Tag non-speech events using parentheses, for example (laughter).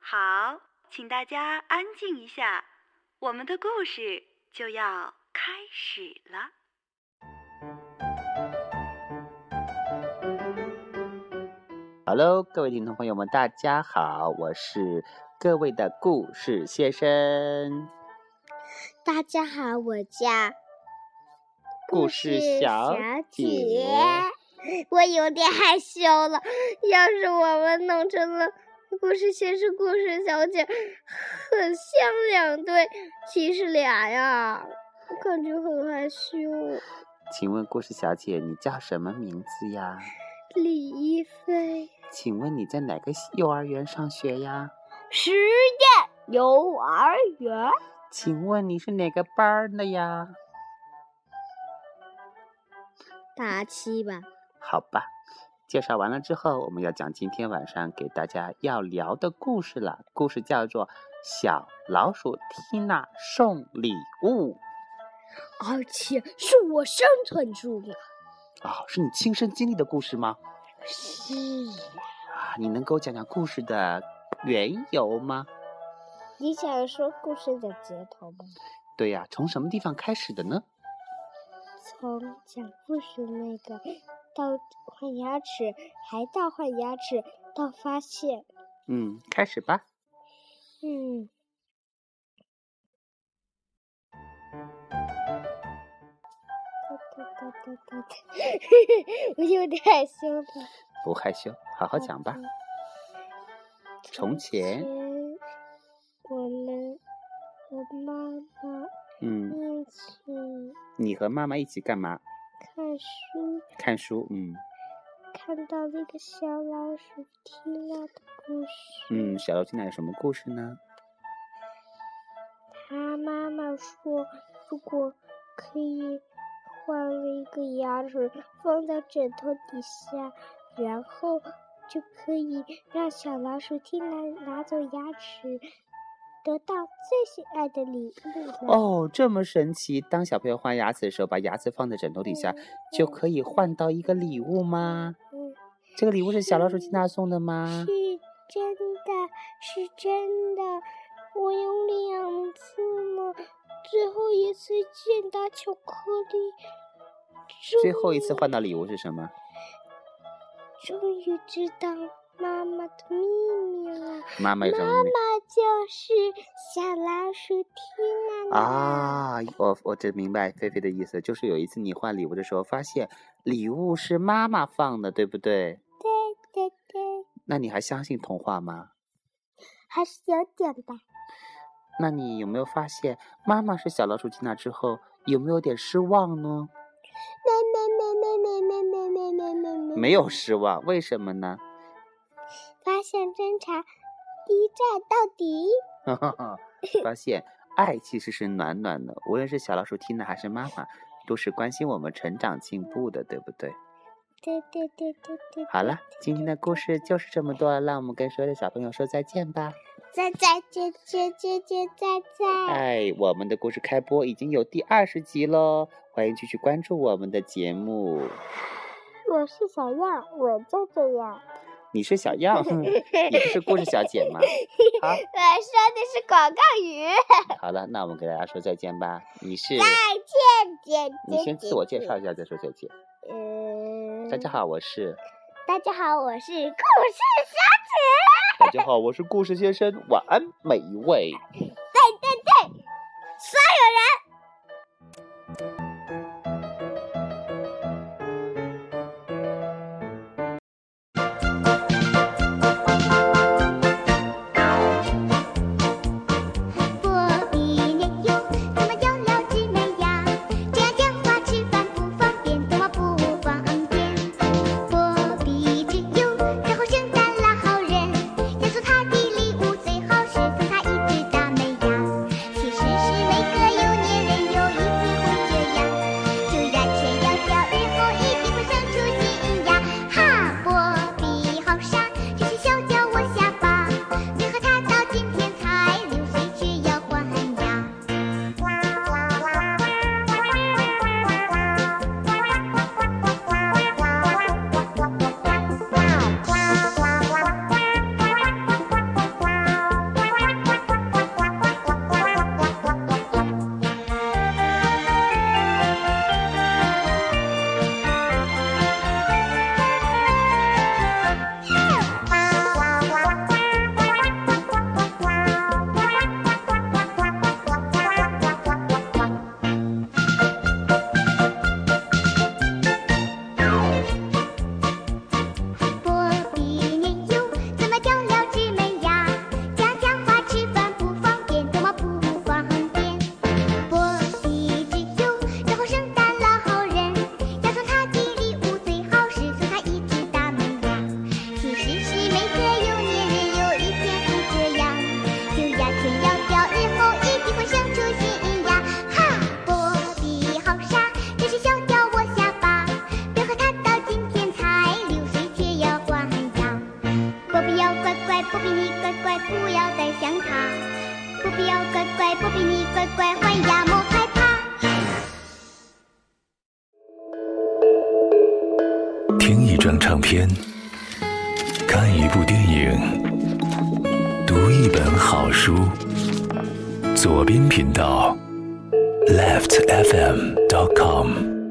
好，请大家安静一下，我们的故事就要开始了。Hello，各位听众朋友们，大家好，我是各位的故事先生。大家好，我叫。故事小姐。(laughs) 我有点害羞了。要是我们弄成了故事先生、故事小姐，很像两对，其实俩呀，我感觉很害羞。请问故事小姐，你叫什么名字呀？李一菲，请问你在哪个幼儿园上学呀？实验幼儿园，请问你是哪个班的呀？大七吧。好吧，介绍完了之后，我们要讲今天晚上给大家要聊的故事了。故事叫做《小老鼠缇娜送礼物》。而且是我生存住了。哦，是你亲身经历的故事吗？是啊，你能给我讲讲故事的缘由吗？你想说故事的结头吗？对呀、从什么地方开始的呢？从讲故事那个到换牙齿，还到换牙齿，到发现，嗯，开始吧。嗯。我有点害羞了。不害羞，好好讲吧。从前，你和妈妈一起干嘛？看书，看书。嗯看到了一个小老鼠缇娜的故事。嗯，小楼缇娜有什么故事呢？他妈妈说，如果可以换了一个牙齿放在枕头底下，然后就可以让小老鼠缇娜拿走牙齿，得到最喜爱的礼物。哦，这么神奇！当小朋友换牙齿的时候，把牙齿放在枕头底下，就可以换到一个礼物吗？嗯，这个礼物是小老鼠缇娜送的吗是？真的，是真的。我有两次呢，最后一次见到巧克力，最后一次换到礼物是什么？终于知道妈妈的秘密了。妈妈有什么秘密？妈妈就是小老鼠缇娜呢。啊，我我这明白菲菲的意思，就是有一次你换礼物的时候，发现礼物是妈妈放的，对不对？对对对，那你还相信童话吗？还是有点吧。那你有没有发现妈妈是小老鼠缇娜之后，有没有点失望呢？没没没没没没没没没没。没有失望，为什么呢？发现侦查，一战到底。(laughs) 哈哈哈，发现 (laughs) 爱其实是暖暖的，无论是小老鼠缇娜还是妈妈，都是关心我们成长进步的，对不对？对对对对对。好了，今天的故事就是这么多了，让我们跟所有的小朋友说再见吧。再再见见见见再再。哎，我们的故事开播已经有第二十集喽，欢迎继续关注我们的节目。我是小样，我就这样。你是小样，(laughs) 你不是故事小姐吗？好，我说的是广告语。好了，那我们给大家说再见吧。你是，再见见见。你先自我介绍一下再说再见。嗯。大家好，我是。大家好，我是故事小姐。大家好，我是故事先生。晚安，每一位。对对对，所有乖你乖乖不要再想他。不乖乖你乖乖莫害怕听一张唱片看一部电影读一本好书。左边频道 left fm dot com